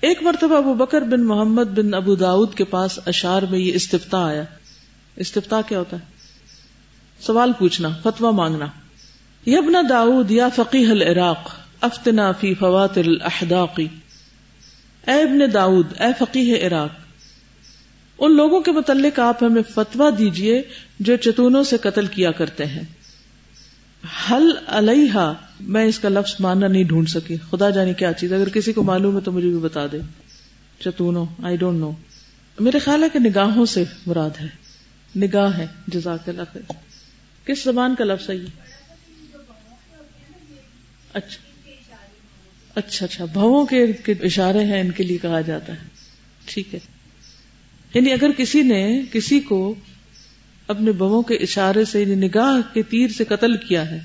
ایک مرتبہ ابو بکر بن محمد بن ابو داود کے پاس اشار میں یہ استفتا آیا۔ استفتا کیا ہوتا ہے؟ سوال پوچھنا فتوا مانگنا۔ یبنا داود یا فقیح العراق، افتنا فی فوات الاحداقی۔ اے ابن داود، اے فقیح عراق، ان لوگوں کے متعلق آپ ہمیں فتوا دیجیے جو چتونوں سے قتل کیا کرتے ہیں۔ حل علیہ میں اس کا لفظ ماننا نہیں ڈھونڈ سکی۔ خدا جانے کیا چیز، اگر کسی کو معلوم ہے تو مجھے بھی بتا دے۔ اچھا، چتونو آئی ڈونٹ نو میرے خیال ہے کہ نگاہوں سے مراد ہے۔ نگاہ ہے، جزاک اللہ خیر۔ کس زبان کا لفظ ہے یہ؟ اچھا۔ اچھا اچھا۔ بھووں کے اشارے ہیں، ان کے لیے کہا جاتا ہے۔ ٹھیک ہے۔ یعنی اگر کسی نے، کسی کو اپنے بووں کے اشارے سے یعنی نگاہ کے تیر سے قتل کیا ہے،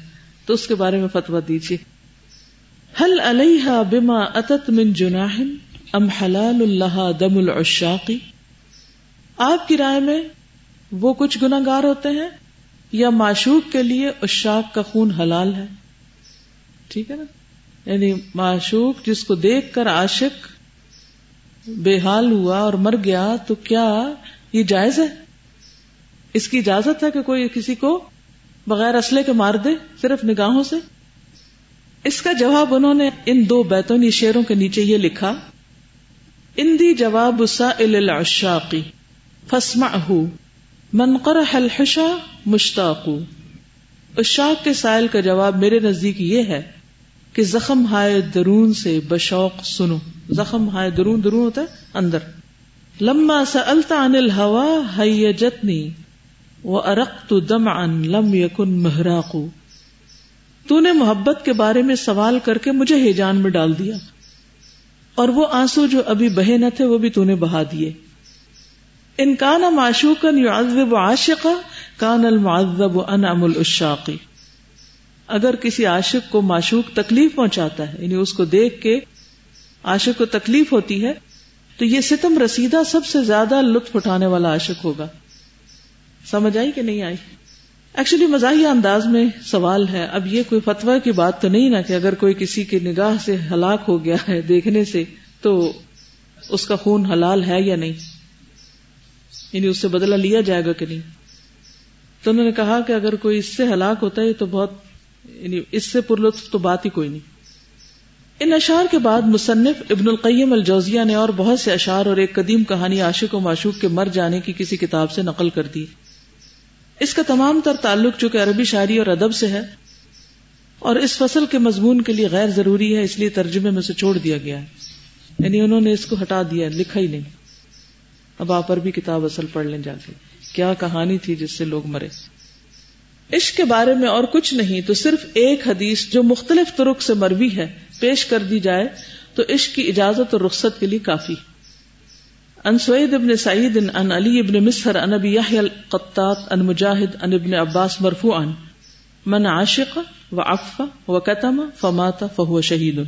تو اس کے بارے میں فتوا دیجیے حل علیہ بما اتت من جناح ام حلال اللہ دم العشاقی آپ کی رائے میں وہ کچھ گناگار ہوتے ہیں یا معشوق کے لیے اشاق کا خون حلال ہے؟ ٹھیک ہے نا؟ یعنی معشوق جس کو دیکھ کر عاشق بے حال ہوا اور مر گیا، تو کیا یہ جائز ہے؟ اس کی اجازت ہے کہ کوئی کسی کو بغیر اسلحے کے مار دے، صرف نگاہوں سے؟ اس کا جواب انہوں نے ان دو بیتونی شیروں کے نیچے یہ لکھا، اندی جواب العشاقی من قرح الحشا مشتاق اشاق کے سائل کا جواب میرے نزدیک یہ ہے کہ زخم ہائے درون سے بشوق سنو۔ زخم ہائے درون درون ہوتا ہے، اندر۔ لما سألت عن الهوا هيجتني وہ ارق تو دم ان لم یقن مہراقو تو نے محبت کے بارے میں سوال کر کے مجھے ہیجان میں ڈال دیا۔ اور وہ آنسو جو ابھی بہے نہ تھے وہ بھی تو نے بہا دیے۔ ان کان معشوقن یعذب عاشقا کان المعذب انعم الاشاقی اگر کسی عاشق کو معشوق تکلیف پہنچاتا ہے یعنی اس کو دیکھ کے عاشق کو تکلیف ہوتی ہے، تو یہ ستم رسیدہ سب سے زیادہ لطف اٹھانے والا عاشق ہوگا۔ سمجھ آئی کہ نہیں آئی؟ ایکچولی مزاحیہ انداز میں سوال ہے۔ اب یہ کوئی فتویٰ کی بات تو نہیں نا کہ اگر کوئی کسی کی نگاہ سے ہلاک ہو گیا ہے دیکھنے سے تو اس کا خون حلال ہے یا نہیں؟ یعنی اس سے بدلہ لیا جائے گا کہ نہیں؟ تو انہوں نے کہا کہ اگر کوئی اس سے ہلاک ہوتا ہے تو بہت یعنی اس سے پرلطف تو بات ہی کوئی نہیں۔ ان اشار کے بعد مصنف ابن القیم الجوزیہ نے اور بہت سے اشار اور ایک قدیم کہانی عاشق و معشوق کے مر جانے کی کسی کتاب سے نقل کر دی۔ اس کا تمام تر تعلق چونکہ عربی شاعری اور ادب سے ہے اور اس فصل کے مضمون کے لیے غیر ضروری ہے، اس لیے ترجمے میں سے چھوڑ دیا گیا ہے۔ یعنی انہوں نے اس کو ہٹا دیا لکھا ہی نہیں۔ اب آپ عربی کتاب اصل پڑھ لیں جا کے کیا کہانی تھی جس سے لوگ مرے۔ عشق کے بارے میں اور کچھ نہیں، تو صرف ایک حدیث جو مختلف ترک سے مروی ہے، پیش کر دی جائے، تو عشق کی اجازت اور رخصت کے لیے کافی ان سعید ابن سعید ان علی ابن مصر ان ابی یحیی القطات ان مجاہد ان ابن عباس مرفوعا. من عاشق و عفا و کتم فمات فهو شہید.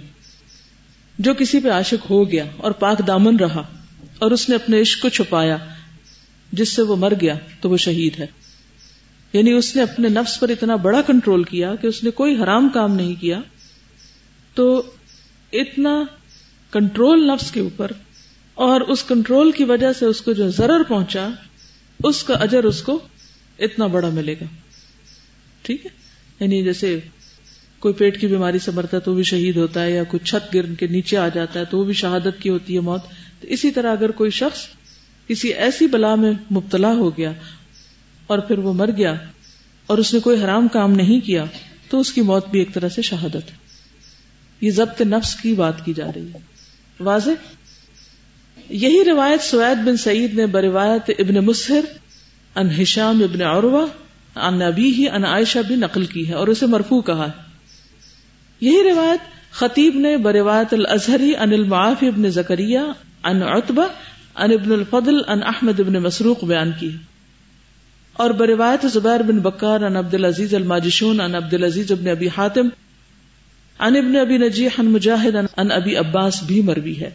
جو کسی پہ عاشق ہو گیا اور پاک دامن رہا اور اس نے اپنے عشق کو چھپایا، جس سے وہ مر گیا، تو وہ شہید ہے۔ یعنی اس نے اپنے نفس پر اتنا بڑا کنٹرول کیا کہ اس نے کوئی حرام کام نہیں کیا، تو اتنا کنٹرول نفس کے اوپر اور اس کنٹرول کی وجہ سے اس کو جو ضرر پہنچا، اس کا اجر اس کو اتنا بڑا ملے گا۔ ٹھیک ہے؟ یعنی جیسے کوئی پیٹ کی بیماری سے مرتا ہے تو وہ بھی شہید ہوتا ہے یا کوئی چھت گر کے نیچے آ جاتا ہے تو وہ بھی شہادت کی ہوتی ہے موت۔ تو اسی طرح اگر کوئی شخص کسی ایسی بلا میں مبتلا ہو گیا اور پھر وہ مر گیا اور اس نے کوئی حرام کام نہیں کیا، تو اس کی موت بھی ایک طرح سے شہادت ہے۔ یہ ضبط نفس کی بات کی جا رہی ہے۔ واضح؟ یہی روایت سوید بن سعید نے بروایت ابن مسہر ان ہشام ابن عروہ ان نبی ہی ان عائشہ بھی نقل کی ہے اور اسے مرفو کہا ہے۔ یہی روایت خطیب نے بروایت الازہری ان المعاف ابن زکریہ ان عطبہ ان ابن الفضل ان احمد ابن مسروق بیان کی اور بروایت زبیر بن بکار ان عبد العزیز الماجشون ان عبد العزیز ابن ابی حاتم ان ابن ابی نجیح ان مجاہد ان ابی عباس بھی مروی ہے۔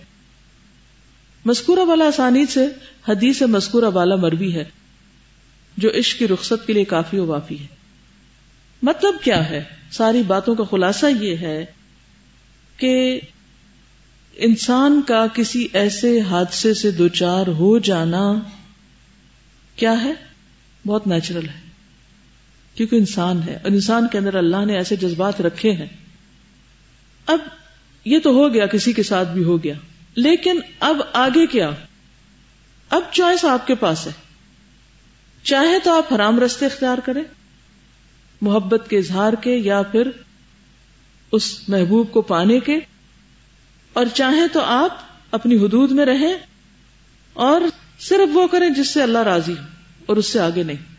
مذکورہ والا آسانی سے، حدیث مذکورہ والا مروی ہے، جو عشق کی رخصت کے لیے کافی و وافی ہے۔ مطلب کیا ہے؟ ساری باتوں کا خلاصہ یہ ہے کہ انسان کا کسی ایسے حادثے سے دوچار ہو جانا کیا ہے؟ بہت نیچرل ہے۔ کیونکہ انسان ہے، اور انسان کے اندر اللہ نے ایسے جذبات رکھے ہیں۔ اب یہ تو ہو گیا، کسی کے ساتھ بھی ہو گیا۔ لیکن اب آگے کیا؟ اب چوائس آپ کے پاس ہے۔ چاہے تو آپ حرام رستے اختیار کریں، محبت کے اظہار کے یا پھر اس محبوب کو پانے کے۔ اور چاہیں تو آپ اپنی حدود میں رہیں اور صرف وہ کریں جس سے اللہ راضی ہو اور اس سے آگے نہیں۔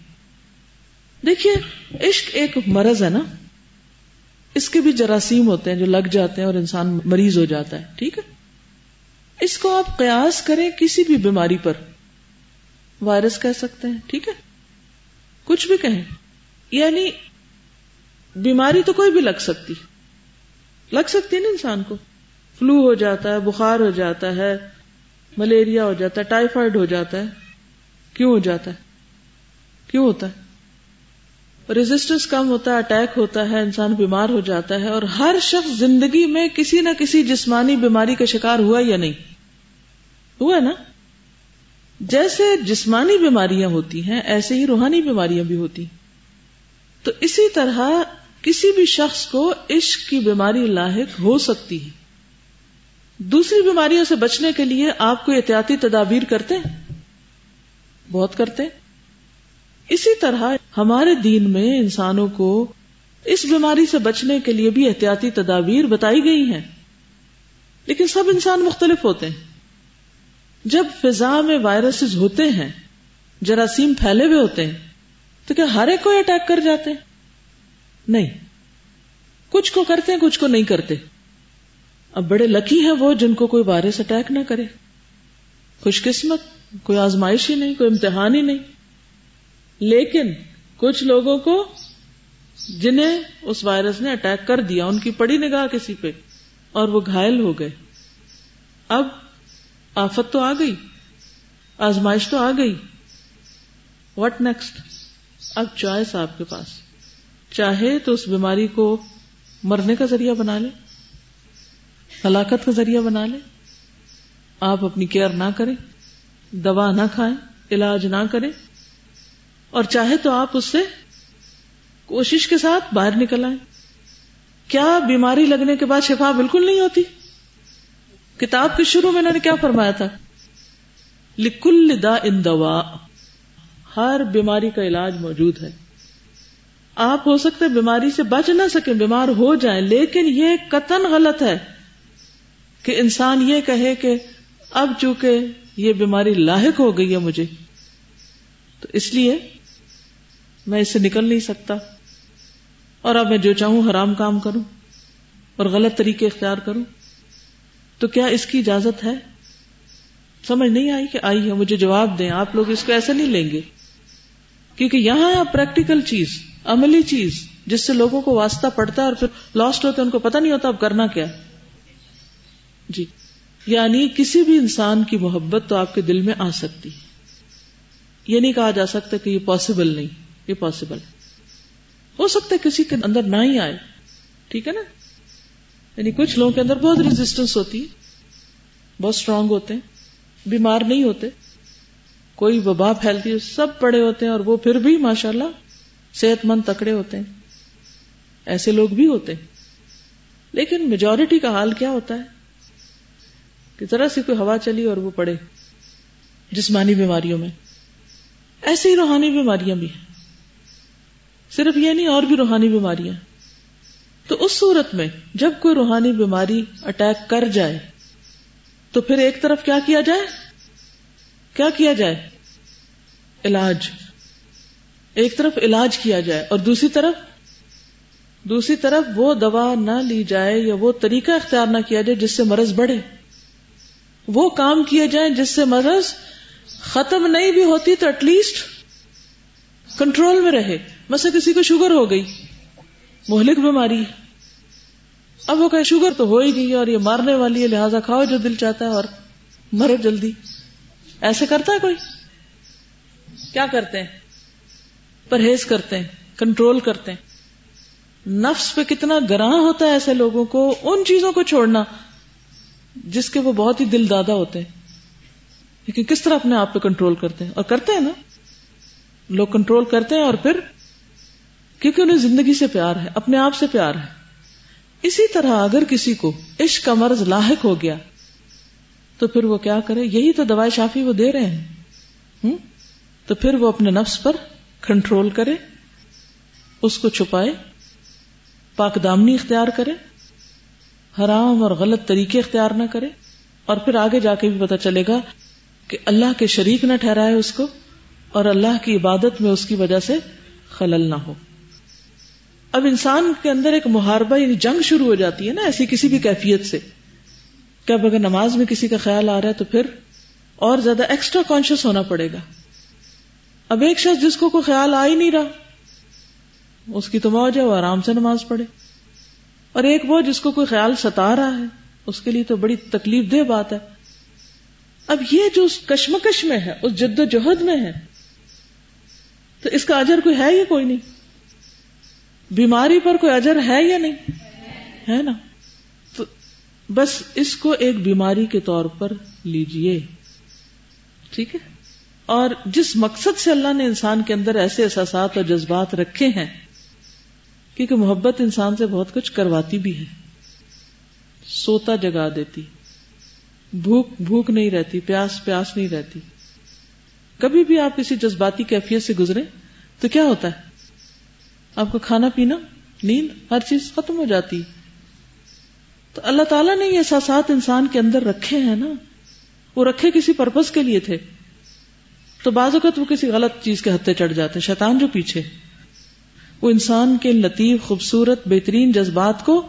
دیکھیے، عشق ایک مرض ہے نا۔ اس کے بھی جراثیم ہوتے ہیں جو لگ جاتے ہیں اور انسان مریض ہو جاتا ہے، ٹھیک ہے؟ اس کو آپ قیاس کریں کسی بھی بیماری پر۔ وائرس کہہ سکتے ہیں، ٹھیک ہے؟ کچھ بھی کہیں۔ یعنی بیماری تو کوئی بھی لگ سکتی۔ لگ سکتی نا انسان کو۔ فلو ہو جاتا ہے، بخار ہو جاتا ہے، ملیریا ہو جاتا ہے ٹائیفائڈ ہو جاتا ہے۔ کیوں ہو جاتا ہے؟ کیوں ہوتا ہے؟ ریزسٹنس کم ہوتا ہے اٹیک ہوتا ہے، انسان بیمار ہو جاتا ہے اور ہر شخص زندگی میں کسی نہ کسی جسمانی بیماری کا شکار ہوا یا نہیں۔ ہوا نا؟ جیسے جسمانی بیماریاں ہوتی ہیں، ایسے ہی روحانی بیماریاں بھی ہوتی تو اسی طرح کسی بھی شخص کو عشق کی بیماری لاحق ہو سکتی ہے۔ دوسری بیماریوں سے بچنے کے لیے آپ کو احتیاطی تدابیر کرتے بہت کرتے اسی طرح ہمارے دین میں انسانوں کو اس بیماری سے بچنے کے لیے بھی احتیاطی تدابیر بتائی گئی ہیں۔ لیکن سب انسان مختلف ہوتے ہیں۔ جب فضا میں وائرسز ہوتے ہیں، جراثیم پھیلے ہوئے ہوتے ہیں، تو کیا ہر ایک کو اٹیک کر جاتے ہیں؟ نہیں۔ کچھ کو کرتے ہیں، کچھ کو نہیں کرتے۔ اب بڑے لکی ہیں وہ جن کو کوئی وائرس اٹیک نہ کرے۔ خوش قسمت، کوئی آزمائش ہی نہیں، کوئی امتحان ہی نہیں۔ لیکن کچھ لوگوں کو جنہیں اس وائرس نے اٹیک کر دیا، ان کی پڑی نگاہ کسی پہ اور وہ گھائل ہو گئے۔ اب آفت تو آ گئی، آزمائش تو آ گئی۔ واٹ نیکسٹ اب چوائس آپ کے پاس۔ چاہے تو اس بیماری کو مرنے کا ذریعہ بنا لے، ہلاکت کا ذریعہ بنا لے۔ آپ اپنی کیئر نہ کریں، دوا نہ کھائیں، علاج نہ کریں۔ اور چاہے تو آپ اس سے کوشش کے ساتھ باہر نکل آئیں۔ کیا بیماری لگنے کے بعد شفا بالکل نہیں ہوتی؟ کتاب کے شروع میں انہوں نے کیا فرمایا تھا؟ لکل دا ان دوا، ہر بیماری کا علاج موجود ہے۔ آپ ہو سکتے بیماری سے بچ نہ سکیں، بیمار ہو جائیں، لیکن یہ قطن غلط ہے کہ انسان یہ کہے کہ اب چونکہ یہ بیماری لاحق ہو گئی ہے مجھے، تو اس لیے میں اس سے نکل نہیں سکتا۔ اور اب میں جو چاہوں حرام کام کروں اور غلط طریقے اختیار کروں۔ تو کیا اس کی اجازت ہے؟ سمجھ نہیں آئی کہ آئی ہے، مجھے جواب دیں، آپ لوگ اس کو ایسے نہیں لیں گے۔ کیونکہ یہاں پریکٹیکل چیز، عملی چیز، جس سے لوگوں کو واسطہ پڑتا ہے اور پھر لاسٹ ہوتا ہے ان کو پتہ نہیں ہوتا اب کرنا کیا جی یعنی کسی بھی انسان کی محبت تو آپ کے دل میں آ سکتی۔ یہ نہیں کہا جا سکتا کہ یہ پاسبل نہیں، یہ پاسبل ہو سکتا ہے کسی کے اندر نہ ہی آئے۔ ٹھیک ہے نا؟ یعنی کچھ لوگوں کے اندر بہت ریزسٹنس ہوتی ہے، بہت اسٹرانگ ہوتے ہیں، بیمار نہیں ہوتے۔ کوئی وبا پھیلتی ہے، سب پڑے ہوتے ہیں اور وہ پھر بھی ماشاء اللہ صحت مند تکڑے ہوتے ہیں۔ ایسے لوگ بھی ہوتے ہیں۔ لیکن میجورٹی کا حال کیا ہوتا ہے؟ کہ ذرا سی کوئی ہوا چلی اور وہ پڑے۔ جسمانی بیماریوں میں۔ ایسی روحانی بیماریاں بھی ہیں۔ صرف یہ نہیں، اور بھی روحانی بیماریاں۔ تو اس صورت میں جب کوئی روحانی بیماری اٹیک کر جائے، تو پھر ایک طرف کیا کیا جائے؟ کیا کیا جائے؟ علاج۔ ایک طرف علاج کیا جائے اور دوسری طرف دوسری طرف وہ دوا نہ لی جائے یا وہ طریقہ اختیار نہ کیا جائے جس سے مرض بڑھے۔ وہ کام کیے جائیں جس سے مرض ختم نہیں بھی ہوتی تو ایٹ لیسٹ کنٹرول میں رہے۔ بس کسی کو شوگر ہو گئی۔ مہلک بیماری اب وہ کہ شوگر تو ہو ہی گئی اور یہ مارنے والی ہے، لہٰذا کھاؤ جو دل چاہتا ہے اور مرو جلدی۔ ایسے کرتا ہے کوئی؟ کیا کرتے ہیں؟ پرہیز کرتے ہیں، کنٹرول کرتے ہیں۔ نفس پہ کتنا گراں ہوتا ہے ایسے لوگوں کو، ان چیزوں کو چھوڑنا جس کے وہ بہت ہی دل دادا ہوتے ہیں۔ لیکن کس طرح اپنے آپ پہ کنٹرول کرتے ہیں؟ اور کرتے ہیں نا؟ لوگ کنٹرول کرتے ہیں اور پھر کیونکہ انہیں زندگی سے پیار ہے، اپنے آپ سے پیار ہے۔ اسی طرح اگر کسی کو عشق کا مرض لاحق ہو گیا، تو پھر وہ کیا کرے؟ یہی تو دوائی شافی وہ دے رہے ہیں۔ تو پھر وہ اپنے نفس پر کنٹرول کرے، اس کو چھپائے، پاک دامنی اختیار کرے، حرام اور غلط طریقے اختیار نہ کرے، اور پھر آگے جا کے بھی پتا چلے گا کہ اللہ کے شریک نہ ٹھہرائے اس کو اور اللہ کی عبادت میں اس کی وجہ سے خلل نہ ہو۔ اب انسان کے اندر ایک محاربہ یعنی جنگ شروع ہو جاتی ہے نا ایسی کسی بھی کیفیت سے کہ اب اگر نماز میں کسی کا خیال آ رہا ہے تو پھر اور زیادہ ایکسٹرا کانشیس ہونا پڑے گا۔ اب ایک شخص جس کو کوئی خیال آ ہی نہیں رہا، اس کی تو موج ہے، وہ آرام سے نماز پڑھے۔ اور ایک وہ جس کو کوئی خیال ستا رہا ہے، اس کے لیے تو بڑی تکلیف دہ بات ہے۔ اب یہ جو اس کشمکش میں ہے، اس جد و جہد میں ہے، تو اس کا اجر کوئی ہے یا کوئی نہیں؟ بیماری پر کوئی اجر ہے یا نہیں؟ ہے نا؟ تو بس اس کو ایک بیماری کے طور پر لیجیے۔ ٹھیک ہے؟ اور جس مقصد سے اللہ نے انسان کے اندر ایسے احساسات اور جذبات رکھے ہیں، کیونکہ محبت انسان سے بہت کچھ کرواتی بھی ہے۔ سوتا جگا دیتی۔ بھوک بھوک نہیں رہتی، پیاس پیاس نہیں رہتی۔ کبھی بھی آپ کسی جذباتی کیفیت سے گزرے تو کیا ہوتا ہے؟ آپ کو کھانا پینا، نیند ہر چیز ختم ہو جاتی۔ تو اللہ تعالیٰ نے یہ احساسات انسان کے اندر رکھے ہیں نا۔ وہ رکھے کسی پرپز کے لیے تھے۔ تو بعض اوقات وہ کسی غلط چیز کے ہتھے چڑھ جاتے شیطان جو پیچھے۔ وہ انسان کے لطیف، خوبصورت، بہترین جذبات کو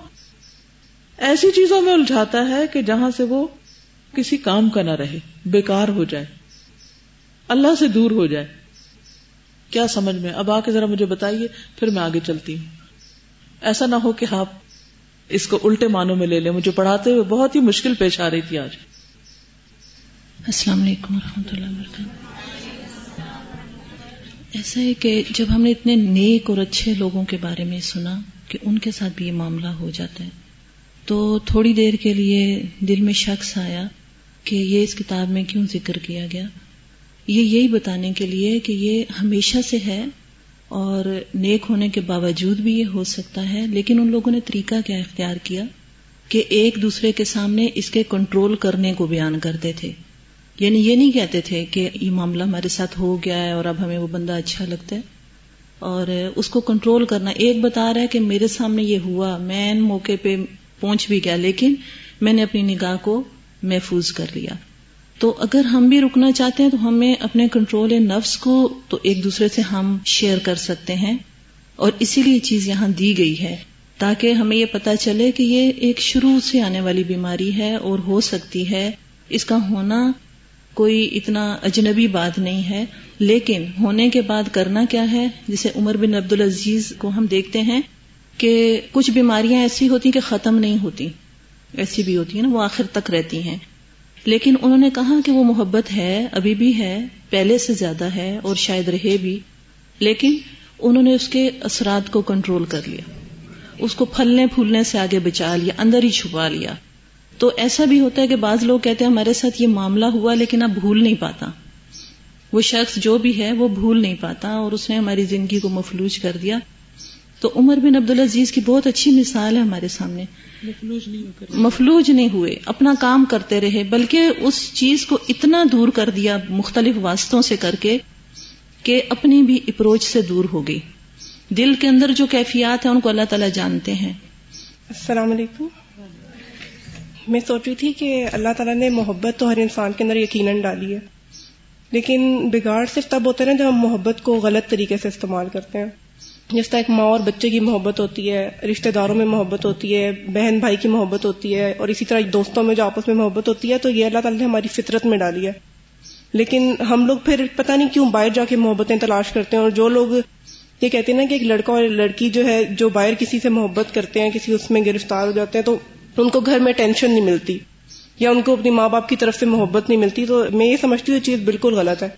ایسی چیزوں میں الجھاتا ہے کہ جہاں سے وہ کسی کام کا نہ رہے، بیکار ہو جائے۔ اللہ سے دور ہو جائے۔ کیا سمجھ میں؟ اب آ کے ذرا مجھے بتائیے، پھر میں آگے چلتی ہوں۔ ایسا نہ ہو کہ آپ اس کو الٹے معنوں میں لے لیں۔ مجھے پڑھاتے ہوئے بہت ہی مشکل پیش آ رہی تھی آج۔ السلام علیکم و اللہ وبرکاتہ۔ ایسا ہے کہ جب ہم نے اتنے نیک اور اچھے لوگوں کے بارے میں سنا کہ ان کے ساتھ بھی یہ معاملہ ہو جاتا ہے، تو تھوڑی دیر کے لیے دل میں شخص آیا کہ یہ اس کتاب میں کیوں ذکر کیا گیا؟ یہ یہی بتانے کے لیے کہ یہ ہمیشہ سے ہے اور نیک ہونے کے باوجود بھی یہ ہو سکتا ہے، لیکن ان لوگوں نے طریقہ کیا اختیار کیا کہ ایک دوسرے کے سامنے اس کے کنٹرول کرنے کو بیان کرتے تھے۔ یعنی یہ نہیں کہتے تھے کہ یہ معاملہ ہمارے ساتھ ہو گیا ہے اور اب ہمیں وہ بندہ اچھا لگتا ہے۔ اور اس کو کنٹرول کرنا، ایک بتا رہا ہے کہ میرے سامنے یہ ہوا، میں موقع پہ پہنچ بھی گیا، لیکن میں نے اپنی نگاہ کو محفوظ کر لیا۔ تو اگر ہم بھی رکنا چاہتے ہیں تو ہمیں اپنے کنٹرول نفس کو تو ایک دوسرے سے ہم شیئر کر سکتے ہیں اور اسی لیے چیز یہاں دی گئی ہے تاکہ ہمیں یہ پتا چلے کہ یہ ایک شروع سے آنے والی بیماری ہے اور ہو سکتی ہے۔ اس کا ہونا کوئی اتنا اجنبی بات نہیں ہے، لیکن ہونے کے بعد کرنا کیا ہے؟ جسے عمر بن عبد العزیز کو ہم دیکھتے ہیں کہ کچھ بیماریاں ایسی ہوتی کہ ختم نہیں ہوتی، ایسی بھی ہوتی ہیں نا، وہ آخر تک رہتی ہیں۔ لیکن انہوں نے کہا کہ وہ محبت ہے، ابھی بھی ہے، پہلے سے زیادہ ہے اور شاید رہے بھی۔ لیکن انہوں نے اس کے اثرات کو کنٹرول کر لیا۔ اس کو پھلنے پھولنے سے آگے بچا لیا، اندر ہی چھپا لیا۔ تو ایسا بھی ہوتا ہے کہ بعض لوگ کہتے ہیں، ہمارے ساتھ یہ معاملہ ہوا لیکن اب بھول نہیں پاتا۔ وہ شخص جو بھی ہے، وہ بھول نہیں پاتا اور اس نے ہماری زندگی کو مفلوج کر دیا۔ تو عمر بن عبدالعزیز کی بہت اچھی مثال ہے ہمارے سامنے۔ مفلوج نہیں ہوئے اپنا کام کرتے رہے بلکہ اس چیز کو اتنا دور کر دیا مختلف واسطوں سے کر کے کہ اپنی بھی اپروچ سے دور ہو گئی۔ دل کے اندر جو کیفیات ہیں ان کو اللہ تعالیٰ جانتے ہیں۔ السلام علیکم۔ میں سوچ رہی تھی کہ اللہ تعالیٰ نے محبت تو ہر انسان کے اندر یقیناً ڈالی ہے لیکن بگاڑ صرف تب ہوتے ہیں جب ہم محبت کو غلط طریقے سے استعمال کرتے ہیں۔ جس طرح ایک ماں اور بچے کی محبت ہوتی ہے، رشتہ داروں میں محبت ہوتی ہے، بہن بھائی کی محبت ہوتی ہے، اور اسی طرح دوستوں میں جو آپس میں محبت ہوتی ہے، تو یہ اللہ تعالیٰ نے ہماری فطرت میں ڈالی ہے۔ لیکن ہم لوگ پھر پتہ نہیں کیوں باہر جا کے محبتیں تلاش کرتے ہیں، اور جو لوگ یہ کہتے ہیں نا کہ ایک لڑکا اور لڑکی جو ہے، جو باہر کسی سے محبت کرتے ہیں، کسی اس میں گرفتار ہو جاتے ہیں، تو ان کو گھر میں ٹینشن نہیں ملتی، یا ان کو اپنی ماں باپ کی طرف سے محبت نہیں ملتی، تو میں یہ سمجھتی ہوں یہ چیز بالکل غلط ہے۔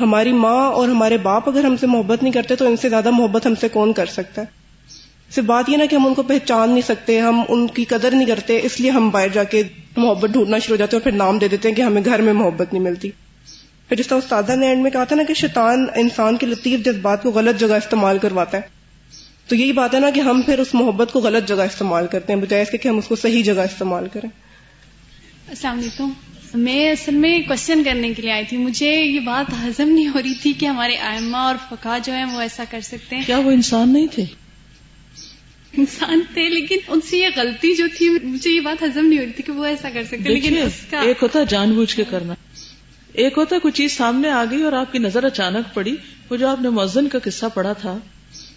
ہماری ماں اور ہمارے باپ اگر ہم سے محبت نہیں کرتے تو ان سے زیادہ محبت ہم سے کون کر سکتا ہے؟ صرف بات یہ نا کہ ہم ان کو پہچان نہیں سکتے، ہم ان کی قدر نہیں کرتے، اس لیے ہم باہر جا کے محبت ڈھونڈنا شروع ہو جاتے ہیں اور پھر نام دے دیتے ہیں کہ ہمیں گھر میں محبت نہیں ملتی۔ پھر جس طرح استادہ نے اینڈ میں کہا تھا نا کہ شیطان انسان کے لطیف جذبات کو غلط جگہ استعمال کرواتا ہے۔ تو یہی بات ہے نا کہ ہم پھر اس محبت کو غلط جگہ استعمال کرتے ہیں، بجائے اس کے کہ ہم اس کو صحیح جگہ استعمال کریں۔ السلام علیکم۔ میں اصل میں کوشچن کرنے کے لیے آئی تھی۔ مجھے یہ بات ہضم نہیں ہو رہی تھی کہ ہمارے آئمہ اور فقا جو ہیں وہ ایسا کر سکتے ہیں۔ کیا وہ انسان نہیں تھے؟ انسان تھے لیکن ان سے یہ غلطی جو تھی مجھے یہ بات ہضم نہیں ہو رہی تھی کہ وہ ایسا کر سکتے لیکن اس کا ایک ہوتا جان بوجھ کے کرنا۔ ایک ہوتا کوئی چیز سامنے آ گئی اور آپ کی نظر اچانک پڑی۔ وہ جو آپ نے مؤذن کا قصہ پڑھا تھا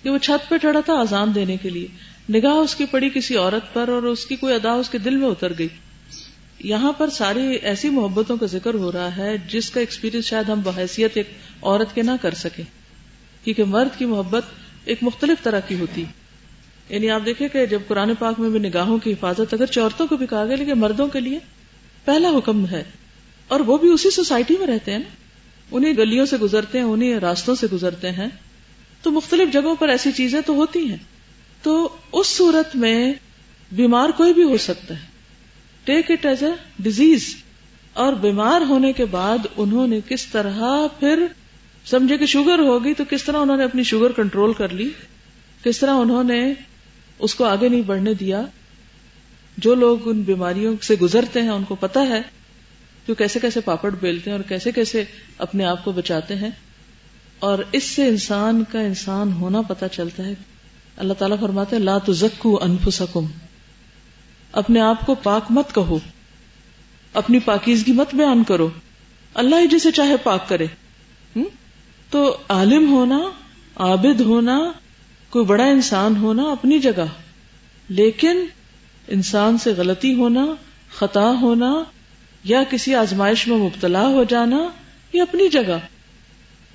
کہ وہ چھت پہ ٹڑا تھا آزان دینے کے لیے۔ نگاہ اس کی پڑی کسی عورت پر اور اس کی کوئی ادا اس کے دل میں اتر گئی۔ یہاں پر ساری ایسی محبتوں کا ذکر ہو رہا ہے جس کا ایکسپیرینس شاید ہم بحیثیت ایک عورت کے نہ کر سکیں۔ کیونکہ مرد کی محبت ایک مختلف طرح کی ہوتی۔ یعنی آپ دیکھیں کہ جب قرآن پاک میں بھی نگاہوں کی حفاظت اگر عورتوں کو بھی کہا گیا، لیکن مردوں کے لیے پہلا حکم ہے۔ اور وہ بھی اسی سوسائٹی میں رہتے ہیں نا۔ انہیں گلیوں سے گزرتے ہیں، انہیں راستوں سے گزرتے ہیں۔ تو مختلف جگہوں پر ایسی چیزیں تو ہوتی ہیں۔ تو اس صورت میں بیمار کوئی بھی ہو سکتا ہے۔ Take it as a disease اور بیمار ہونے کے بعد انہوں نے کس طرح پھر سمجھے کہ شوگر ہوگی تو کس طرح انہوں نے اپنی شوگر کنٹرول کر لی؟ کس طرح انہوں نے اس کو آگے نہیں بڑھنے دیا؟ جو لوگ ان بیماریوں سے گزرتے ہیں ان کو پتا ہے کہ کیسے کیسے پاپڑ بیلتے ہیں اور کیسے کیسے اپنے آپ کو بچاتے ہیں۔ اور اس سے انسان کا انسان ہونا پتا چلتا ہے۔ اللہ تعالیٰ فرماتے لا تزکو انفسکم۔ اپنے آپ کو پاک مت کہو۔ اپنی پاکیزگی مت بیان کرو۔ اللہ ہی جسے چاہے پاک کرے۔ تو عالم ہونا، عابد ہونا، کوئی بڑا انسان ہونا اپنی جگہ۔ لیکن انسان سے غلطی ہونا، خطا ہونا یا کسی آزمائش میں مبتلا ہو جانا، یہ اپنی جگہ۔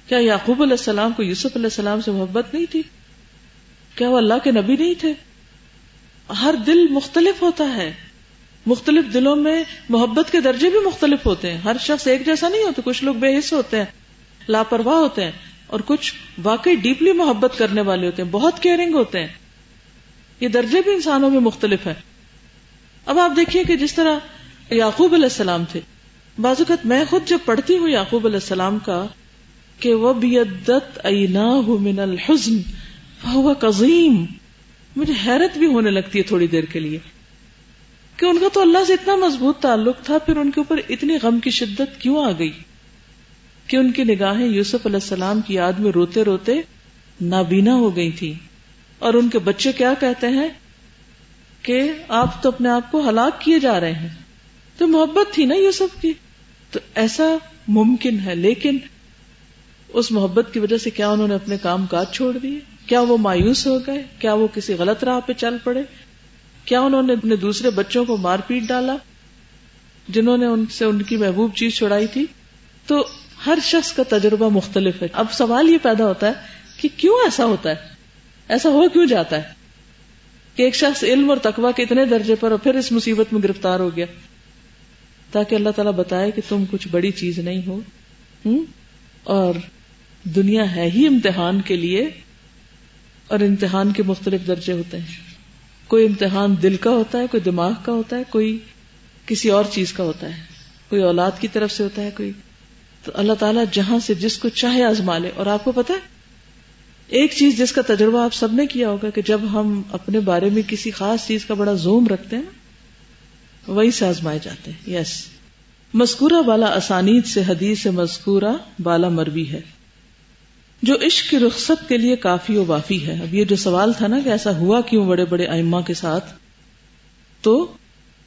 کیا یعقوب علیہ السلام کو یوسف علیہ السلام سے محبت نہیں تھی؟ کیا وہ اللہ کے نبی نہیں تھے؟ ہر دل مختلف ہوتا ہے۔ مختلف دلوں میں محبت کے درجے بھی مختلف ہوتے ہیں۔ ہر شخص ایک جیسا نہیں ہوتا، کچھ لوگ بے حص ہوتے ہیں، لاپرواہ ہوتے ہیں اور کچھ واقعی ڈیپلی محبت کرنے والے ہوتے ہیں۔ بہت کیئرنگ ہوتے ہیں۔ یہ درجے بھی انسانوں میں مختلف ہیں۔ اب آپ دیکھیے کہ جس طرح یعقوب علیہ السلام تھے بازوقت میں خود جب پڑھتی ہوں یعقوب علیہ السلام کا کہ وہ بیدت من الحزن فهو قزیم مجھے حیرت بھی ہونے لگتی ہے تھوڑی دیر کے لیے کہ ان کا تو اللہ سے اتنا مضبوط تعلق تھا، پھر ان کے اوپر اتنی غم کی شدت کیوں آ گئی؟ کہ ان کی نگاہیں یوسف علیہ السلام کی یاد میں روتے روتے نابینا ہو گئی تھی اور ان کے بچے کیا کہتے ہیں؟ کہ آپ تو اپنے آپ کو ہلاک کیے جا رہے ہیں۔ تو محبت تھی نا یوسف کی؟ تو ایسا ممکن ہے، لیکن اس محبت کی وجہ سے کیا انہوں نے اپنے کام کاج چھوڑ دیے؟ کیا وہ مایوس ہو گئے؟ کیا وہ کسی غلط راہ پہ چل پڑے؟ کیا انہوں نے اپنے دوسرے بچوں کو مار پیٹ ڈالا جنہوں نے ان سے ان کی محبوب چیز چھڑائی تھی؟ تو ہر شخص کا تجربہ مختلف ہے۔ اب سوال یہ پیدا ہوتا ہے کہ کیوں ایسا ہوتا ہے؟ ایسا ہو کیوں جاتا ہے؟ کہ ایک شخص علم اور تقوا کے اتنے درجے پر اور پھر اس مصیبت میں گرفتار ہو گیا۔ تاکہ اللہ تعالیٰ بتائے کہ تم کچھ بڑی چیز نہیں ہو۔ اور دنیا ہے ہی امتحان کے لیے۔ اور امتحان کے مختلف درجے ہوتے ہیں۔ کوئی امتحان دل کا ہوتا ہے، کوئی دماغ کا ہوتا ہے، کوئی کسی اور چیز کا ہوتا ہے۔ کوئی اولاد کی طرف سے ہوتا ہے، کوئی۔ تو اللہ تعالیٰ جہاں سے جس کو چاہے آزما لے۔ اور آپ کو پتا ہے، ایک چیز جس کا تجربہ آپ سب نے کیا ہوگا کہ جب ہم اپنے بارے میں کسی خاص چیز کا بڑا زوم رکھتے ہیں وہی سے آزمائے جاتے ہیں۔ یس۔ مذکورہ بالا اسانید سے حدیث سے مذکورہ بالا مروی ہے۔ جو عشق کی رخصت کے لیے کافی و وافی ہے۔ اب یہ جو سوال تھا نا کہ ایسا ہوا کیوں بڑے بڑے ائما کے ساتھ؟ تو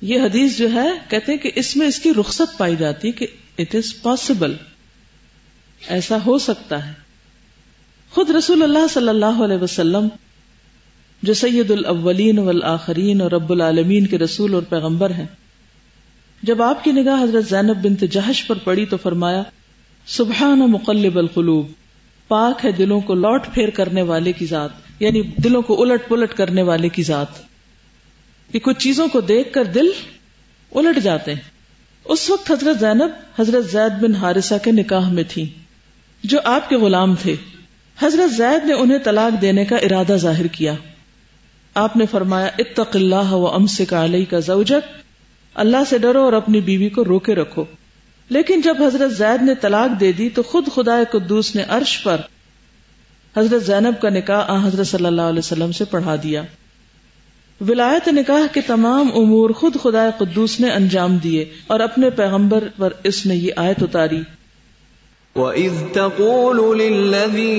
یہ حدیث جو ہے، کہتے ہیں کہ اس میں اس کی رخصت پائی جاتی کہ اٹ از پاسبل ایسا ہو سکتا ہے۔ خود رسول اللہ صلی اللہ علیہ وسلم، جو سید الاولین والآخرین اور رب العالمین کے رسول اور پیغمبر ہیں، جب آپ کی نگاہ حضرت زینب بنت جہش پر پڑی تو فرمایا، سبحان مقلب القلوب۔ پاک ہے دلوں کو لوٹ پھیر کرنے والے کی ذات یعنی دلوں کو الٹ پلٹ کرنے والے کی ذات۔ کہ کچھ چیزوں کو دیکھ کر دل الٹ جاتے ہیں۔ اس وقت حضرت زینب، حضرت زید بن حارثہ کے نکاح میں تھی، جو آپ کے غلام تھے۔ حضرت زید نے انہیں طلاق دینے کا ارادہ ظاہر کیا۔ آپ نے فرمایا، اتق اللہ و امسک علیہ کا زوجک۔ اللہ سے ڈرو اور اپنی بیوی کو روکے رکھو۔ لیکن جب حضرت زید نے طلاق دے دی تو خود خدا قدوس نے عرش پر حضرت زینب کا نکاح آ حضرت صلی اللہ علیہ وسلم سے پڑھا دیا۔ ولایت نکاح کے تمام امور خود خدا قدوس نے انجام دیے اور اپنے پیغمبر پر اس نے یہ آیت اتاری۔ وَإِذْ تَقُولُ لِلَّذِي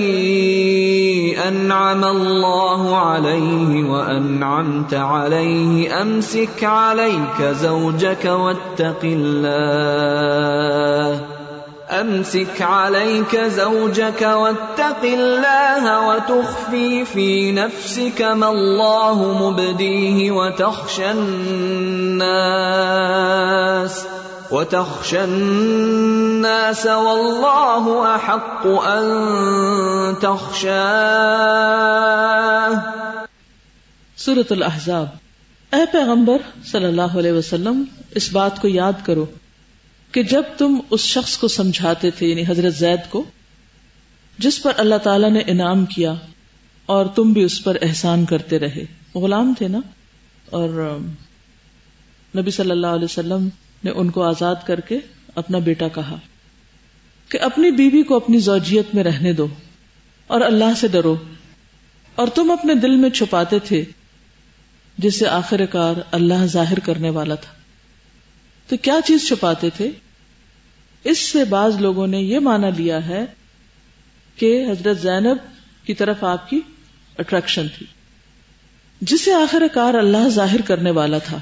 أَنْعَمَ اللَّهُ عَلَيْهِ وَأَنْعَمْتَ عَلَيْهِ أَمْسِكْ عَلَيْكَ زَوْجَكَ وَاتَّقِ اللَّهَ أَمْسِكْ عَلَيْكَ زَوْجَكَ وَاتَّقِ اللَّهَ وَتُخْفِي فِي نَفْسِكَ مَا اللَّهُ مُبْدِيهِ وَتَخْشَى النَّاسَ وَتَخْشَى النَّاسَ وَاللَّهُ أَحَقُّ أَن تَخْشَاهُ. سورة الاحزاب اے پیغمبر صلی اللہ علیہ وسلم، اس بات کو یاد کرو کہ جب تم اس شخص کو سمجھاتے تھے یعنی حضرت زید کو، جس پر اللہ تعالی نے انعام کیا اور تم بھی اس پر احسان کرتے رہے۔ غلام تھے نا؟ اور نبی صلی اللہ علیہ وسلم نے ان کو آزاد کر کے اپنا بیٹا کہا کہ اپنی بیوی کو اپنی زوجیت میں رہنے دو اور اللہ سے ڈرو اور تم اپنے دل میں چھپاتے تھے جسے آخر کار اللہ ظاہر کرنے والا تھا۔ تو کیا چیز چھپاتے تھے؟ اس سے بعض لوگوں نے یہ مانا لیا ہے کہ حضرت زینب کی طرف آپ کی اٹریکشن تھی، جسے آخر کار اللہ ظاہر کرنے والا تھا۔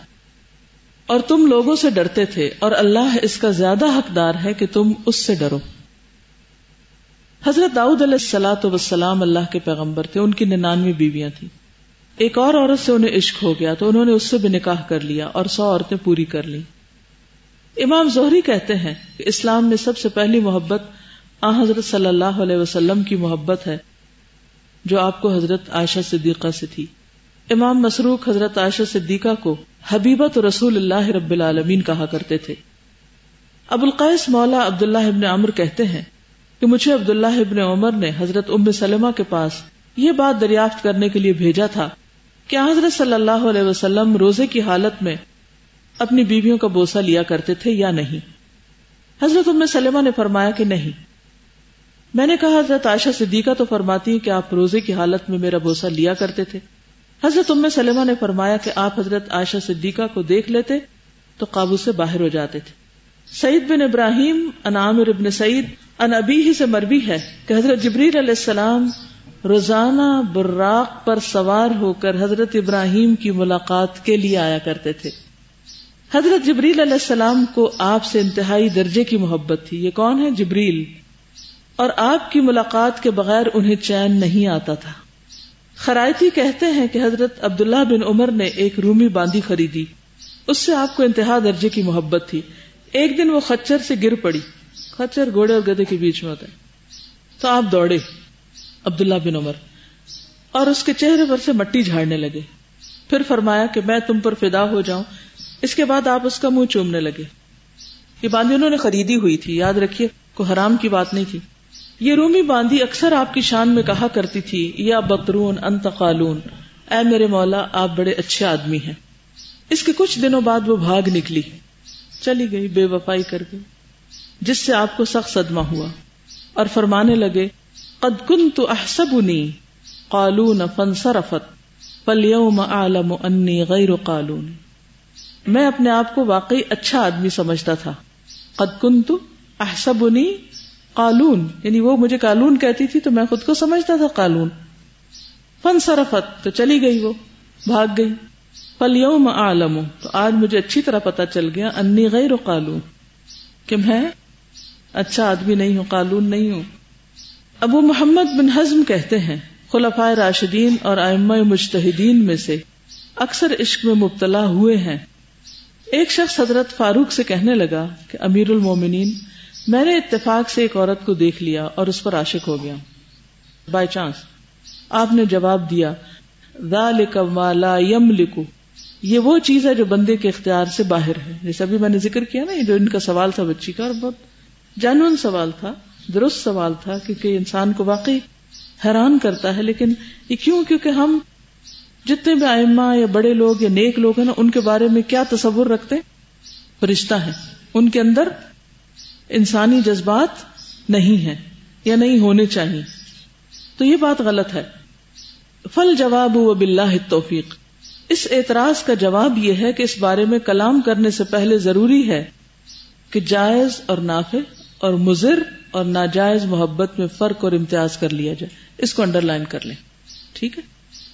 اور تم لوگوں سے ڈرتے تھے اور اللہ اس کا زیادہ حقدار ہے کہ تم اس سے ڈرو۔ حضرت داؤد علیہ السلاۃ وسلام اللہ کے پیغمبر تھے، ان کی ننانوے بیویاں تھیں۔ ایک اور عورت سے انہیں عشق ہو گیا تو انہوں نے اس سے بھی نکاح کر لیا اور سو عورتیں پوری کر لی امام زہری کہتے ہیں کہ اسلام میں سب سے پہلی محبت آ حضرت صلی اللہ علیہ وسلم کی محبت ہے، جو آپ کو حضرت عائشہ صدیقہ سے تھی۔ امام مسروق حضرت عائشہ صدیقہ کو حبیبت رسول اللہ رب العالمین کہا کرتے تھے۔ ابو القیس مولا عبداللہ ابن عمر کہتے ہیں کہ مجھے عبداللہ ابن عمر نے حضرت ام سلمہ کے پاس یہ بات دریافت کرنے کے لیے بھیجا تھا کہ حضرت صلی اللہ علیہ وسلم روزے کی حالت میں اپنی بیویوں کا بوسا لیا کرتے تھے یا نہیں۔ حضرت ام سلمہ نے فرمایا کہ نہیں۔ میں نے کہا، حضرت عائشہ صدیقہ تو فرماتی کہ آپ روزے کی حالت میں میرا بوسا لیا کرتے تھے۔ حضرت ام سلمہ نے فرمایا کہ آپ حضرت عائشہ صدیقہ کو دیکھ لیتے تو قابو سے باہر ہو جاتے تھے۔ سعید بن ابراہیم، انعامر ابن سعید، ان ابی ہی سے مربی ہے کہ حضرت جبریل علیہ السلام روزانہ براق پر سوار ہو کر حضرت ابراہیم کی ملاقات کے لیے آیا کرتے تھے۔ حضرت جبریل علیہ السلام کو آپ سے انتہائی درجے کی محبت تھی۔ یہ کون ہے؟ جبریل۔ اور آپ کی ملاقات کے بغیر انہیں چین نہیں آتا تھا۔ خرائطی کہتے ہیں کہ حضرت عبداللہ بن عمر نے ایک رومی باندھی خریدی۔ اس سے آپ کو انتہا درجے کی محبت تھی۔ ایک دن وہ خچر سے گر پڑی۔ خچر گھوڑے اور گدے کے بیچ میں ہوتا ہے۔ تو آپ دوڑے عبداللہ بن عمر۔ اور اس کے چہرے پر سے مٹی جھاڑنے لگے۔ پھر فرمایا کہ میں تم پر فدا ہو جاؤں۔ اس کے بعد آپ اس کا منہ چومنے لگے۔ یہ باندھی انہوں نے خریدی ہوئی تھی۔ یاد رکھیے، کوئی حرام کی بات نہیں تھی۔ یہ رومی باندھی اکثر آپ کی شان میں کہا کرتی تھی، یا بکرون انت قالون، اے میرے مولا، آپ بڑے اچھے آدمی ہیں۔ اس کے کچھ دنوں بعد وہ بھاگ نکلی، چلی گئی، بے وفائی کر گئی، جس سے آپ کو سخت صدمہ ہوا۔ اور فرمانے لگے، قد کن تو احسبنی قالون فنصرفت فاليوم اعلم انی غیر قالون۔ میں اپنے آپ کو واقعی اچھا آدمی سمجھتا تھا۔ قد کن تو احسبنی قالون یعنی وہ مجھے قالون کہتی تھی تو میں خود کو سمجھتا تھا قالون۔ فن سرفت تو چلی گئی وہ، بھاگ گئی۔ پل یوم عالم تو آج مجھے اچھی طرح پتا چل گیا، انی غیر قالون۔ کہ میں اچھا آدمی نہیں ہوں، قالون نہیں ہوں۔ ابو محمد بن ہزم کہتے ہیں، خلفائے راشدین اور ائمہ مجتہدین میں سے اکثر عشق میں مبتلا ہوئے ہیں۔ ایک شخص حضرت فاروق سے کہنے لگا کہ امیر المومنین میں نے اتفاق سے ایک عورت کو دیکھ لیا اور اس پر عاشق ہو گیا۔ بائی چانس آپ نے جواب دیا لا لکھو یہ وہ چیز ہے جو بندے کے اختیار سے باہر ہے۔ جیسے ابھی میں نے ذکر کیا نا جو ان کا سوال تھا بچی کا اور بہت جانون سوال تھا، درست سوال تھا، کیونکہ انسان کو واقعی حیران کرتا ہے۔ لیکن یہ کیوں؟ کیونکہ ہم جتنے بھی آئما یا بڑے لوگ یا نیک لوگ ہیں نا، ان کے بارے میں کیا تصور رکھتے؟ فرشتہ ہے ان کے اندر انسانی جذبات نہیں ہیں یا نہیں ہونے چاہیے۔ تو یہ بات غلط ہے۔ فل جواب و بلّہ توفیق اس اعتراض کا جواب یہ ہے کہ اس بارے میں کلام کرنے سے پہلے ضروری ہے کہ جائز اور نافع اور مضر اور ناجائز محبت میں فرق اور امتیاز کر لیا جائے۔ اس کو انڈر لائن کر لیں۔ ٹھیک ہے؟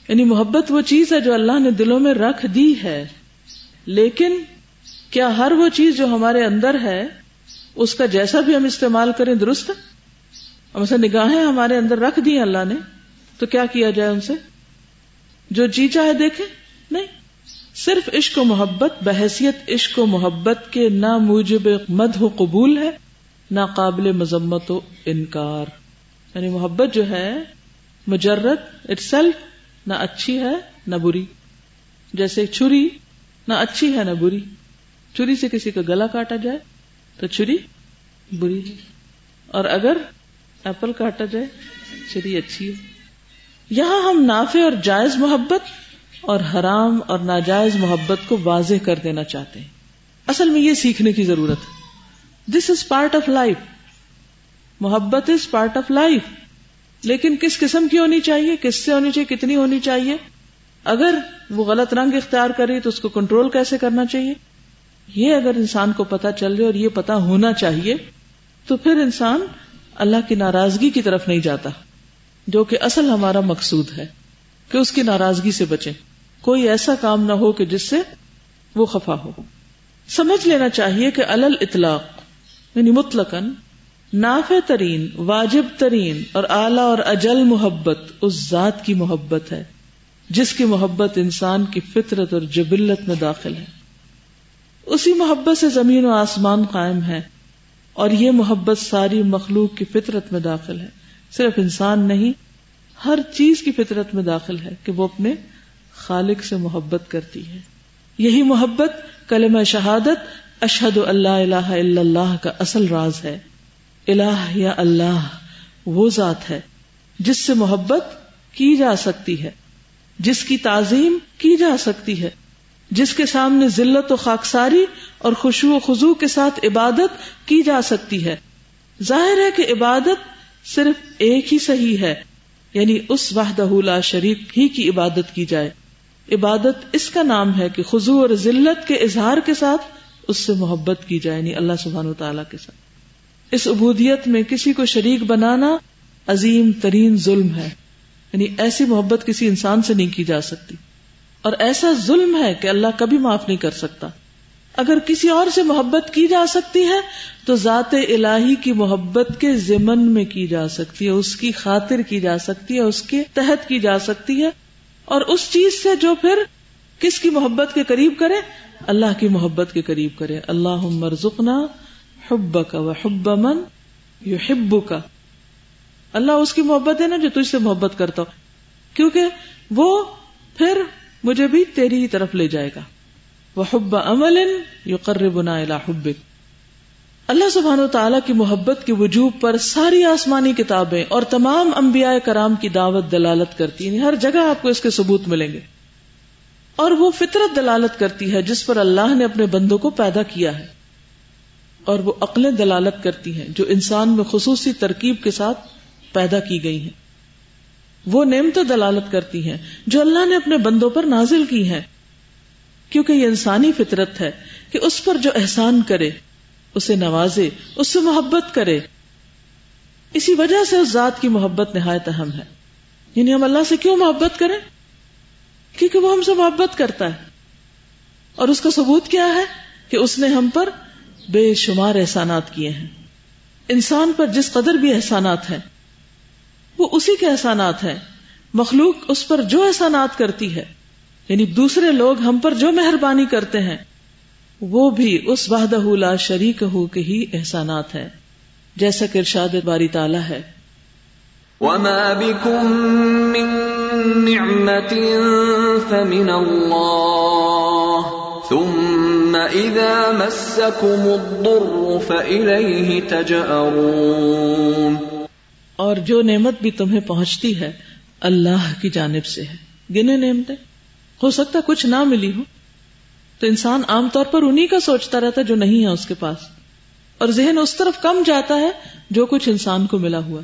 یعنی محبت وہ چیز ہے جو اللہ نے دلوں میں رکھ دی ہے۔ لیکن کیا ہر وہ چیز جو ہمارے اندر ہے اس کا جیسا بھی ہم استعمال کریں درست ہے؟ نگاہیں ہمارے اندر رکھ دی اللہ نے، تو کیا کیا جائے ان سے؟ جو جی چاہے دیکھے نہیں۔ صرف عشق و محبت، بحثیت عشق و محبت کے نہ موجب مد و قبول ہے نہ قابل مذمت و انکار۔ یعنی محبت جو ہے، مجرد اٹ سیلف نہ اچھی ہے نہ بری۔ جیسے چھری نہ اچھی ہے نہ بری۔ چھری سے کسی کا گلا کاٹا جائے تو چھری بری ہے۔ اور اگر ایپل کاٹا جائے، چھری اچھی ہے۔ یہاں ہم نافع اور جائز محبت اور حرام اور ناجائز محبت کو واضح کر دینا چاہتے ہیں۔ اصل میں یہ سیکھنے کی ضرورت ہے۔ This is part of life محبت از پارٹ آف لائف لیکن کس قسم کی ہونی چاہیے؟ کس سے ہونی چاہیے؟ کتنی ہونی چاہیے؟ اگر وہ غلط رنگ اختیار کرے تو اس کو کنٹرول کیسے کرنا چاہیے؟ یہ اگر انسان کو پتا چل جائے اور یہ پتا ہونا چاہیے، تو پھر انسان اللہ کی ناراضگی کی طرف نہیں جاتا، جو کہ اصل ہمارا مقصود ہے، کہ اس کی ناراضگی سے بچے کوئی ایسا کام نہ ہو کہ جس سے وہ خفا ہو۔ سمجھ لینا چاہیے کہ الل اطلاق یعنی مطلقاً نافع ترین، واجب ترین اور اعلی اور اجل محبت اس ذات کی محبت ہے، جس کی محبت انسان کی فطرت اور جبلت میں داخل ہے۔ اسی محبت سے زمین و آسمان قائم ہے اور یہ محبت ساری مخلوق کی فطرت میں داخل ہے۔ صرف انسان نہیں، ہر چیز کی فطرت میں داخل ہے کہ وہ اپنے خالق سے محبت کرتی ہے۔ یہی محبت کلمہ شہادت، اشہد اللہ الہ الا اللہ کا اصل راز ہے۔ الہ یا اللہ وہ ذات ہے جس سے محبت کی جا سکتی ہے، جس کی تعظیم کی جا سکتی ہے۔ جس کے سامنے ذلت و خاکساری اور خوشو و خزو کے ساتھ عبادت کی جا سکتی ہے۔ ظاہر ہے کہ عبادت صرف ایک ہی صحیح ہے یعنی اس وحدہ لا شریک ہی کی عبادت کی جائے۔ عبادت اس کا نام ہے کہ خزو اور ذلت کے اظہار کے ساتھ اس سے محبت کی جائے یعنی اللہ سبحان و تعالی کے ساتھ۔ اس عبودیت میں کسی کو شریک بنانا عظیم ترین ظلم ہے یعنی ایسی محبت کسی انسان سے نہیں کی جا سکتی۔ اور ایسا ظلم ہے کہ اللہ کبھی معاف نہیں کر سکتا۔ اگر کسی اور سے محبت کی جا سکتی ہے، تو ذات الہی کی محبت کے ضمن میں کی جا سکتی ہے، اس کی خاطر کی جا سکتی ہے، اس کے تحت کی جا سکتی ہے۔ اور اس چیز سے جو پھر کس کی محبت کے قریب کرے؟ اللہ کی محبت کے قریب کرے۔ اللہ مرزقنا حب کا و حب من یو ہب کا اللہ اس کی محبت ہے نا جو تجھ سے محبت کرتا ہو۔ کیونکہ وہ پھر مجھے بھی تیری ہی طرف لے جائے گا۔ وہ حب امل یو قربنا اللہ سبحان و تعالیٰ کی محبت کے وجوب پر ساری آسمانی کتابیں اور تمام انبیاء کرام کی دعوت دلالت کرتی ہیں۔ ہر جگہ آپ کو اس کے ثبوت ملیں گے۔ اور وہ فطرت دلالت کرتی ہے جس پر اللہ نے اپنے بندوں کو پیدا کیا ہے۔ اور وہ عقلیں دلالت کرتی ہیں جو انسان میں خصوصی ترکیب کے ساتھ پیدا کی گئی ہیں۔ وہ نعمتیں دلالت کرتی ہیں جو اللہ نے اپنے بندوں پر نازل کی ہیں۔ کیونکہ یہ انسانی فطرت ہے کہ اس پر جو احسان کرے، اسے نوازے، اس سے محبت کرے۔ اسی وجہ سے اس ذات کی محبت نہایت اہم ہے۔ یعنی ہم اللہ سے کیوں محبت کریں؟ کیونکہ وہ ہم سے محبت کرتا ہے۔ اور اس کا ثبوت کیا ہے کہ اس نے ہم پر بے شمار احسانات کیے ہیں۔ انسان پر جس قدر بھی احسانات ہیں وہ اسی کے احسانات ہیں۔ مخلوق اس پر جو احسانات کرتی ہے یعنی دوسرے لوگ ہم پر جو مہربانی کرتے ہیں، وہ بھی اس وحدہ لا شریک ہو کے ہی احسانات ہیں۔ جیسا کہ ارشاد باری تعالی ہے۔ وما بكم من نعمة فمن الله ثم إذا مسكم الضر فإليه تجأرون اور جو نعمت بھی تمہیں پہنچتی ہے، اللہ کی جانب سے ہے۔ گنے نعمتیں۔ ہو سکتا ہے کچھ نہ ملی ہو۔ تو انسان عام طور پر انہی کا سوچتا رہتا ہے جو نہیں ہے اس کے پاس۔ اور ذہن اس طرف کم جاتا ہے جو کچھ انسان کو ملا ہوا۔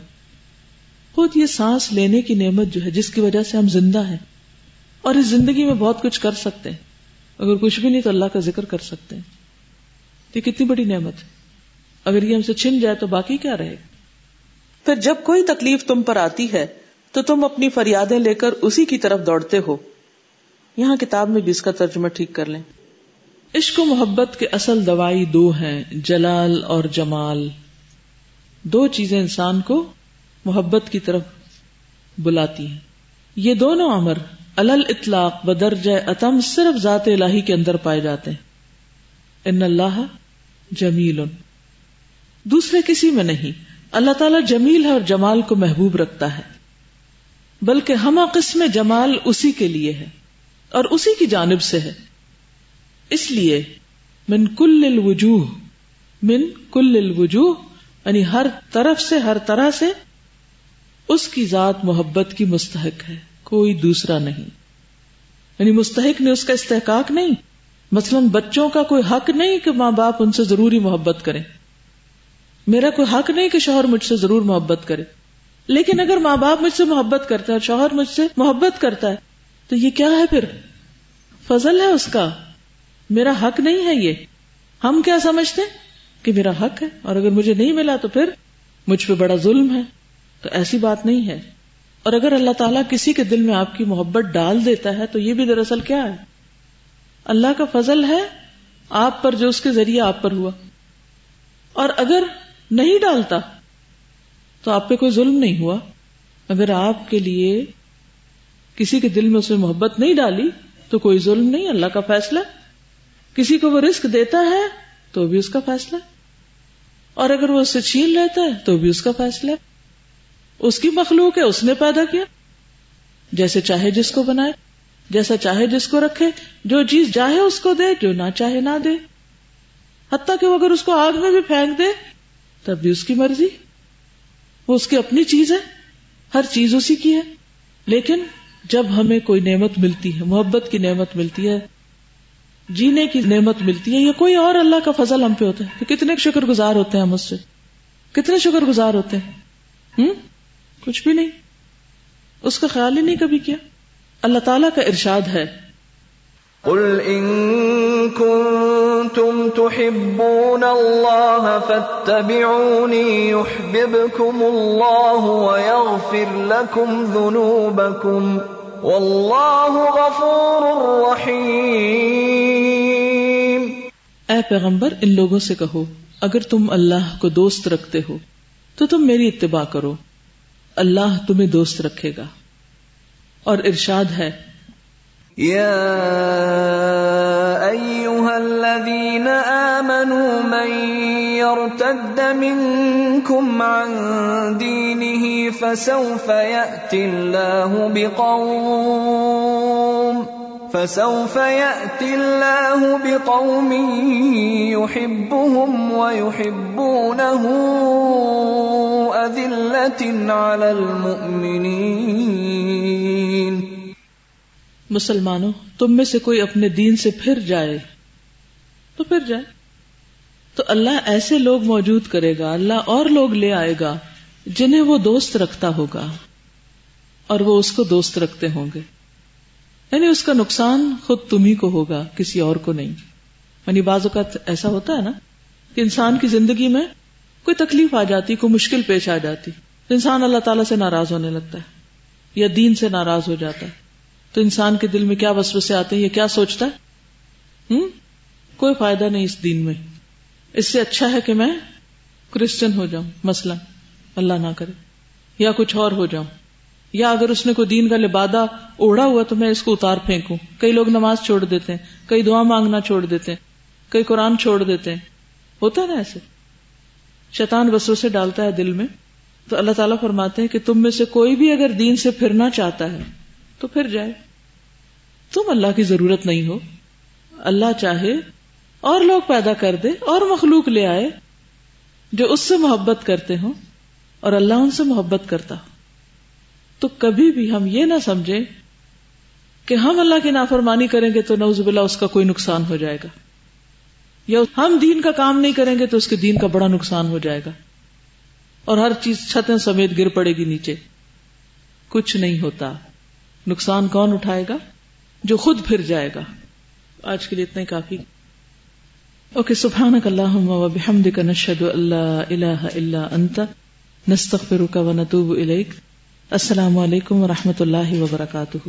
خود یہ سانس لینے کی نعمت جو ہے، جس کی وجہ سے ہم زندہ ہیں۔ اور اس زندگی میں بہت کچھ کر سکتے ہیں۔ اگر کچھ بھی نہیں تو اللہ کا ذکر کر سکتے ہیں۔ یہ کتنی بڑی نعمت ہے۔ اگر یہ ہم سے چھن جائے تو باقی کیا رہے گا؟ پھر جب کوئی تکلیف تم پر آتی ہے، تو تم اپنی فریادیں لے کر اسی کی طرف دوڑتے ہو۔ یہاں کتاب میں بھی اس کا ترجمہ ٹھیک کر لیں۔ عشق و محبت کے اصل دوائی دو ہیں، جلال اور جمال۔ دو چیزیں انسان کو محبت کی طرف بلاتی ہیں۔ یہ دونوں امر الل اطلاق بدرج اتم صرف ذات الہی کے اندر پائے جاتے ہیں۔ ان اللہ جمیل دوسرے کسی میں نہیں۔ اللہ تعالیٰ جمیل ہے اور جمال کو محبوب رکھتا ہے۔ بلکہ ہما قسم جمال اسی کے لیے ہے اور اسی کی جانب سے ہے۔ اس لیے من کل الوجوہ، من کل الوجوہ یعنی ہر طرف سے، ہر طرح سے اس کی ذات محبت کی مستحق ہے، کوئی دوسرا نہیں۔ یعنی مستحق نے اس کا استحقاق نہیں۔ مثلا بچوں کا کوئی حق نہیں کہ ماں باپ ان سے ضروری محبت کریں۔ میرا کوئی حق نہیں کہ شوہر مجھ سے ضرور محبت کرے۔ لیکن اگر ماں باپ مجھ سے محبت کرتا ہے، شوہر مجھ سے محبت کرتا ہے، تو یہ کیا ہے پھر؟ فضل ہے اس کا۔ میرا حق نہیں ہے یہ۔ ہم کیا سمجھتے کہ میرا حق ہے؟ اور اگر مجھے نہیں ملا تو پھر مجھ پہ بڑا ظلم ہے۔ تو ایسی بات نہیں ہے۔ اور اگر اللہ تعالیٰ کسی کے دل میں آپ کی محبت ڈال دیتا ہے، تو یہ بھی دراصل کیا ہے؟ اللہ کا فضل ہے آپ پر جو اس کے ذریعے آپ پر ہوا۔ اور اگر نہیں ڈالتا تو آپ پہ کوئی ظلم نہیں ہوا۔ اگر آپ کے لیے کسی کے دل میں اسے محبت نہیں ڈالی تو کوئی ظلم نہیں، اللہ کا فیصلہ۔ کسی کو وہ رسک دیتا ہے تو بھی اس کا فیصلہ۔ اور اگر وہ اسے چھین لیتا ہے تو بھی اس کا فیصلہ۔ اس کی مخلوق ہے، اس نے پیدا کیا۔ جیسے چاہے جس کو بنائے، جیسا چاہے جس کو رکھے، جو چیز چاہے اس کو دے، جو نہ چاہے نہ دے۔ حتیٰ کہ وہ اگر اس کو آگ میں بھی پھینک دے تب بھی اس کی مرضی۔ وہ اس کی اپنی چیز ہے، ہر چیز اسی کی ہے۔ لیکن جب ہمیں کوئی نعمت ملتی ہے، محبت کی نعمت ملتی ہے، جینے کی نعمت ملتی ہے، یا کوئی اور اللہ کا فضل ہم پہ ہوتا ہے، تو کتنے شکر گزار ہوتے ہیں ہم اس سے؟ کتنے شکر گزار ہوتے ہیں؟ ہم؟ کچھ بھی نہیں۔ اس کا خیال ہی نہیں کبھی کیا۔ اللہ تعالیٰ کا ارشاد ہے۔ قل ان كنتم تحبون الله فاتبعوني يحببكم الله ويغفر لكم ذنوبكم والله غفور رحيم اے پیغمبر، ان لوگوں سے کہو، اگر تم اللہ کو دوست رکھتے ہو، تو تم میری اتباع کرو۔ اللہ تمہیں دوست رکھے گا۔ اور ارشاد ہے يا ايها الذين امنوا من يرتد منكم عن دينه فسوف ياتي الله بقوم فسوف ياتي الله بقوم يحبهم ويحبونه اذله على المؤمنين مسلمانوں، تم میں سے کوئی اپنے دین سے پھر جائے۔ تو پھر جائے۔ تو اللہ ایسے لوگ موجود کرے گا، اللہ اور لوگ لے آئے گا، جنہیں وہ دوست رکھتا ہوگا۔ اور وہ اس کو دوست رکھتے ہوں گے۔ یعنی اس کا نقصان خود تم ہی کو ہوگا، کسی اور کو نہیں۔ یعنی بعض اوقات ایسا ہوتا ہے نا کہ انسان کی زندگی میں کوئی تکلیف آ جاتی، کوئی مشکل پیش آ جاتی۔ انسان اللہ تعالیٰ سے ناراض ہونے لگتا ہے، یا دین سے ناراض ہو جاتا ہے۔ تو انسان کے دل میں کیا وسو سے آتے ہیں؟ یہ کیا سوچتا ہے؟ ہوں کوئی فائدہ نہیں اس دین میں۔ اس سے اچھا ہے کہ میں کرسچن ہو جاؤں مسئلہ اللہ نہ کرے۔ یا کچھ اور ہو جاؤں۔ یا اگر اس نے کوئی دین کا لبادہ اوڑا ہوا تو میں اس کو اتار پھینکوں۔ کئی لوگ نماز چھوڑ دیتے ہیں، کئی دعا مانگنا چھوڑ دیتے ہیں، کئی قرآن چھوڑ دیتے ہیں۔ ہوتا ہے نا ایسے؟ شیطان وسو سے ڈالتا ہے دل میں۔ تو اللہ تعالیٰ فرماتے ہیں کہ تم میں سے کوئی بھی اگر دین سے پھرنا چاہتا ہے تو پھر جائے۔ تم اللہ کی ضرورت نہیں ہو۔ اللہ چاہے اور لوگ پیدا کر دے اور مخلوق لے آئے جو اس سے محبت کرتے ہوں اور اللہ ان سے محبت کرتا۔ تو کبھی بھی ہم یہ نہ سمجھیں کہ ہم اللہ کی نافرمانی کریں گے تو نوز باللہ اس کا کوئی نقصان ہو جائے گا۔ یا ہم دین کا کام نہیں کریں گے تو اس کے دین کا بڑا نقصان ہو جائے گا۔ اور ہر چیز چھتیں سمیت گر پڑے گی نیچے۔ کچھ نہیں ہوتا۔ نقصان کون اٹھائے گا؟ جو خود پھر جائے گا۔ آج کے لیے اتنا ہی کافی۔ اوکے، سبحانک اللہم و بحمدک نشہد اللہ الہ الا انت، نستغفرک و نتوب الیک۔ السلام علیکم و رحمۃ اللہ وبرکاتہ۔